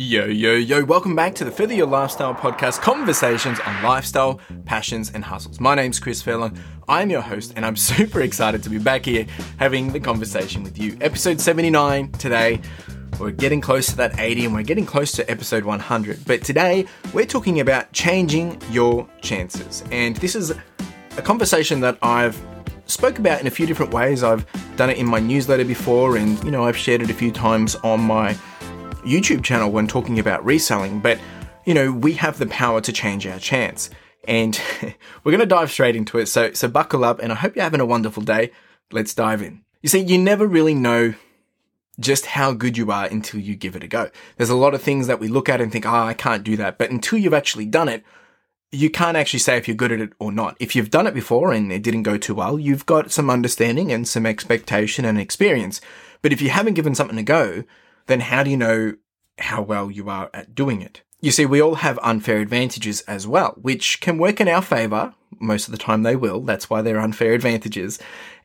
Yo, yo, yo, welcome back to the Further Your Lifestyle podcast conversations on lifestyle, passions, and hustles. My name's Chris Furlong. I'm your host, and I'm super excited to be back here having the conversation with you. Episode 79 today. We're getting close to that 80 and we're getting close to episode 100. But today we're talking about changing your chances. And this is a conversation that I've spoke about in a few different ways. I've done it in my newsletter before and you know, I've shared it a few times on my YouTube channel when talking about reselling, but you know, we have the power to change our chance. And we're going to dive straight into it. So, so buckle up and I hope you're having a wonderful day. Let's dive in. You see, you never really know just how good you are until you give it a go. There's a lot of things that we look at and think, oh, I can't do that. But until you've actually done it, you can't actually say if you're good at it or not. If you've done it before and it didn't go too well, you've got some understanding and some expectation and experience. But if you haven't given something a go, then how do you know how well you are at doing it? You see, we all have unfair advantages as well, which can work in our favor. Most of the time they will. That's why they're unfair advantages.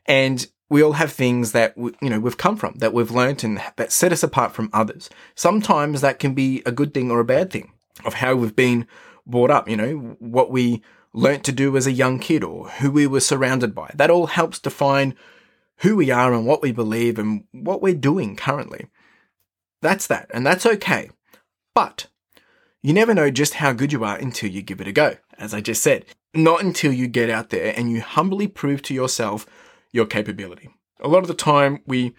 And we all have things that, you know, we've come from, that we've learnt and that set us apart from others. Sometimes that can be a good thing or a bad thing of how we've been brought up, you know, what we learnt to do as a young kid or who we were surrounded by. That all helps define who we are and what we believe and what we're doing currently. That's that, and that's okay. But you never know just how good you are until you give it a go, as I just said. Not until you get out there and you humbly prove to yourself your capability. A lot of the time we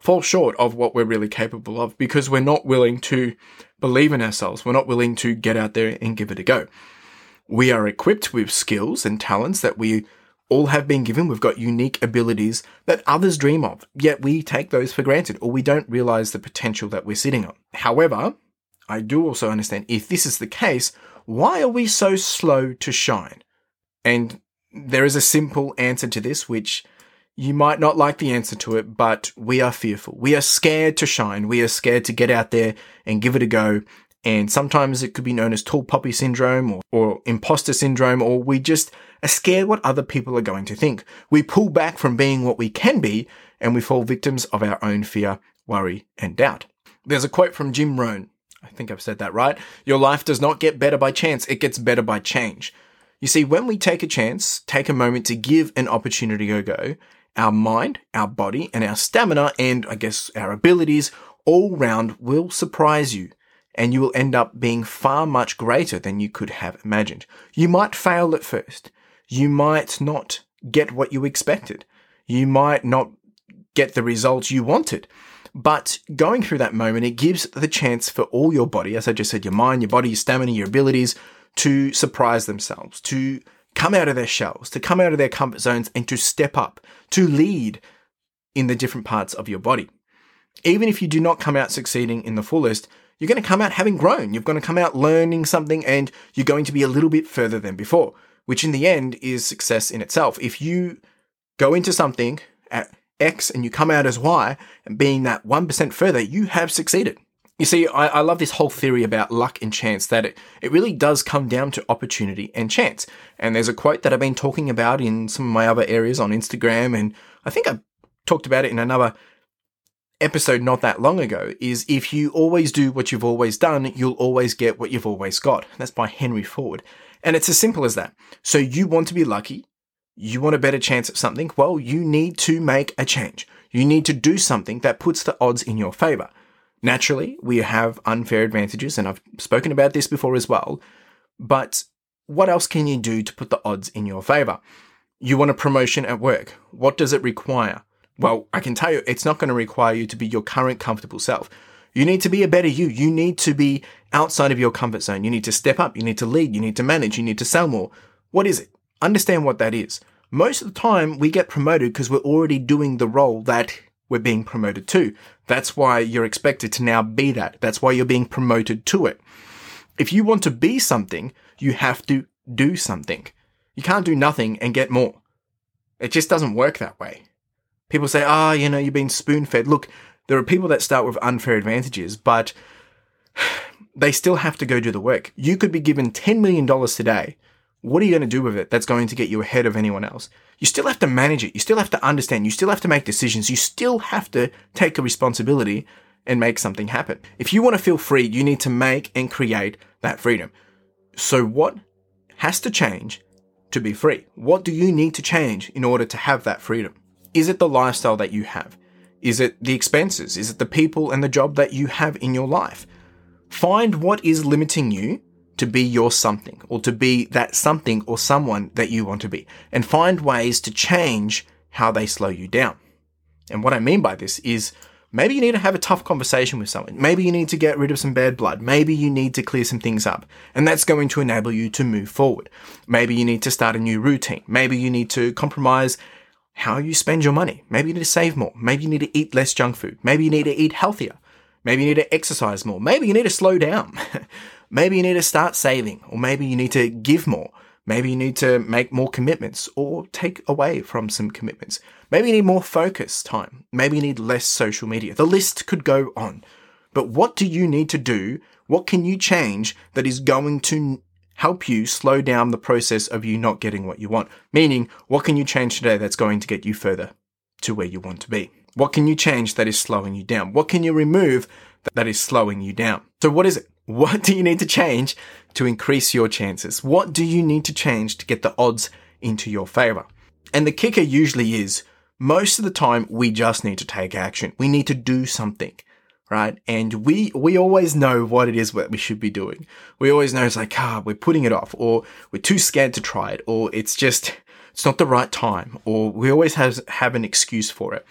fall short of what we're really capable of because we're not willing to believe in ourselves. We're not willing to get out there and give it a go. We are equipped with skills and talents that we all have been given. We've got unique abilities that others dream of, yet we take those for granted or we don't realize the potential that we're sitting on. However, I do also understand if this is the case, why are we so slow to shine? And there is a simple answer to this, which you might not like the answer to it, but we are fearful. We are scared to shine. We are scared to get out there and give it a go and sometimes it could be known as tall poppy syndrome or, or imposter syndrome, or we just are scared what other people are going to think. We pull back from being what we can be and we fall victims of our own fear, worry, and doubt. There's a quote from Jim Rohn. I think I've said that right. Your life does not get better by chance, it gets better by change. You see, when we take a chance, take a moment to give an opportunity a go, our mind, our body, and our stamina, and I guess our abilities all round will surprise you and you will end up being far much greater than you could have imagined. You might fail at first. You might not get what you expected. You might not get the results you wanted. But going through that moment, it gives the chance for all your body, as I just said, your mind, your body, your stamina, your abilities to surprise themselves, to come out of their shells, to come out of their comfort zones and to step up, to lead in the different parts of your body. Even if you do not come out succeeding in the fullest, you're going to come out having grown. You're going to come out learning something and you're going to be a little bit further than before, which in the end is success in itself. If you go into something at X and you come out as Y and being that 1% further, you have succeeded. You see, I, I, love this whole theory about luck and chance that it, it really does come down to opportunity and chance. And there's a quote that I've been talking about in some of my other areas on Instagram, and I think I talked about it in another episode not that long ago is if you always do what you've always done, you'll always get what you've always got. That's by Henry Ford. And it's as simple as that. So you want to be lucky. You want a better chance at something. Well, you need to make a change. You need to do something that puts the odds in your favor. Naturally, we have unfair advantages, and I've spoken about this before as well. But what else can you do to put the odds in your favor? You want a promotion at work. What does it require? Well, I can tell you, it's not going to require you to be your current comfortable self. You need to be a better you. You need to be outside of your comfort zone. You need to step up. You need to lead. You need to manage. You need to sell more. What is it? Understand what that is. Most of the time, we get promoted because we're already doing the role that we're being promoted to. That's why you're expected to now be that. That's why you're being promoted to it. If you want to be something, you have to do something. You can't do nothing and get more. It just doesn't work that way. People say, ah, oh, you know, you've been spoon fed. Look, there are people that start with unfair advantages, but they still have to go do the work. You could be given $10 million today. What are you going to do with it that's going to get you ahead of anyone else? You still have to manage it. You still have to understand. You still have to make decisions. You still have to take a responsibility and make something happen. If you want to feel free, you need to make and create that freedom. So, what has to change to be free? What do you need to change in order to have that freedom? Is it the lifestyle that you have? Is it the expenses? Is it the people and the job that you have in your life? Find what is limiting you to be your something or to be that something or someone that you want to be and find ways to change how they slow you down. And what I mean by this is maybe you need to have a tough conversation with someone. Maybe you need to get rid of some bad blood. Maybe you need to clear some things up. And that's going to enable you to move forward. Maybe you need to start a new routine. Maybe you need to compromise how you spend your money. Maybe you need to save more. Maybe you need to eat less junk food. Maybe you need to eat healthier. Maybe you need to exercise more. Maybe you need to slow down. maybe you need to start saving, or maybe you need to give more. Maybe you need to make more commitments or take away from some commitments. Maybe you need more focus time. Maybe you need less social media. The list could go on. But what do you need to do? What can you change that is going to help you slow down the process of you not getting what you want? Meaning, what can you change today that's going to get you further to where you want to be? What can you change that is slowing you down? What can you remove that is slowing you down? So what is it? What do you need to change to increase your chances? What do you need to change to get the odds into your favor? And the kicker usually is most of the time we just need to take action. We need to do something, right? And we, we always know what it is that we should be doing. We always know it's like, ah, we're putting it off or we're too scared to try it or it's just, it's not the right time or we always have, have an excuse for it.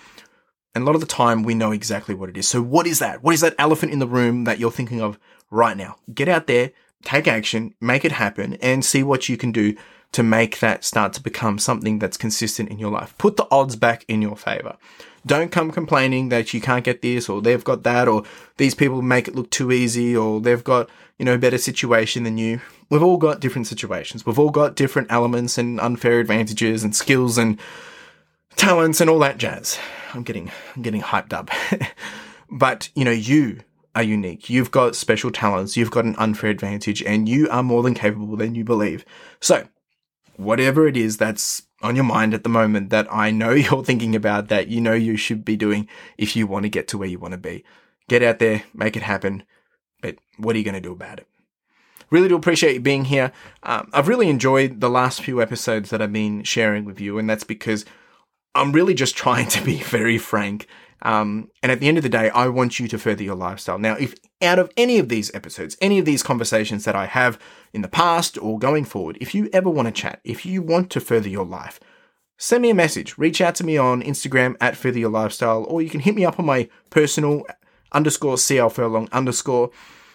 And a lot of the time we know exactly what it is. So what is that? What is that elephant in the room that you're thinking of right now? Get out there, take action, make it happen and see what you can do to make that start to become something that's consistent in your life. Put the odds back in your favor. Don't come complaining that you can't get this or they've got that or these people make it look too easy or they've got, you know, a better situation than you. We've all got different situations. We've all got different elements and unfair advantages and skills and talents and all that jazz. I'm getting, I'm getting hyped up. but, you know, you are unique. You've got special talents. You've got an unfair advantage and you are more than capable than you believe. So whatever it is that's on your mind at the moment that I know you're thinking about that you know you should be doing if you want to get to where you want to be. Get out there, make it happen. But what are you going to do about it? Really do appreciate you being here. Um, I've really enjoyed the last few episodes that I've been sharing with you, and that's because I'm really just trying to be very frank um, and at the end of the day, I want you to further your lifestyle. Now, if out of any of these episodes, any of these conversations that I have in the past or going forward, if you ever want to chat, if you want to further your life, send me a message. Reach out to me on Instagram at further your lifestyle, or you can hit me up on my personal underscore CL Furlong underscore,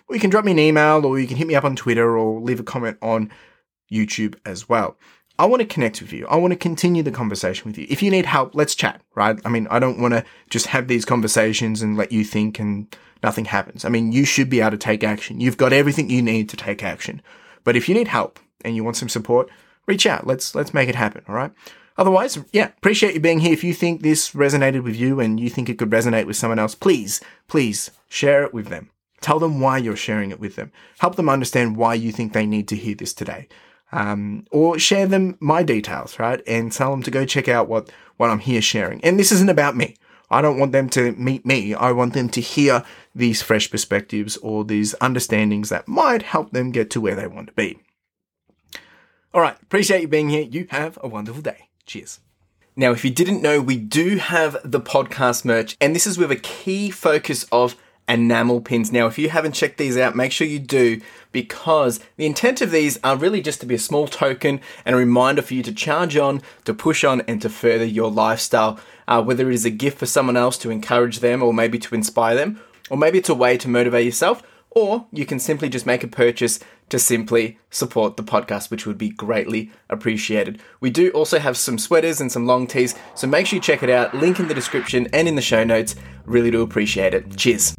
or you can drop me an email, or you can hit me up on Twitter, or leave a comment on YouTube as well. I want to connect with you. I want to continue the conversation with you. If you need help, let's chat, right? I mean, I don't want to just have these conversations and let you think and nothing happens. I mean, you should be able to take action. You've got everything you need to take action. But if you need help and you want some support, reach out. Let's, let's make it happen. All right. Otherwise, yeah, appreciate you being here. If you think this resonated with you and you think it could resonate with someone else, please, please share it with them. Tell them why you're sharing it with them. Help them understand why you think they need to hear this today um, or share them my details, right? And tell them to go check out what, what I'm here sharing. And this isn't about me. I don't want them to meet me. I want them to hear these fresh perspectives or these understandings that might help them get to where they want to be. All right. Appreciate you being here. You have a wonderful day. Cheers. Now, if you didn't know, we do have the podcast merch, and this is with a key focus of enamel pins. Now, if you haven't checked these out, make sure you do because the intent of these are really just to be a small token and a reminder for you to charge on, to push on, and to further your lifestyle. Uh, whether it is a gift for someone else to encourage them or maybe to inspire them, or maybe it's a way to motivate yourself, or you can simply just make a purchase to simply support the podcast, which would be greatly appreciated. We do also have some sweaters and some long tees, so make sure you check it out. Link in the description and in the show notes. Really do appreciate it. Cheers.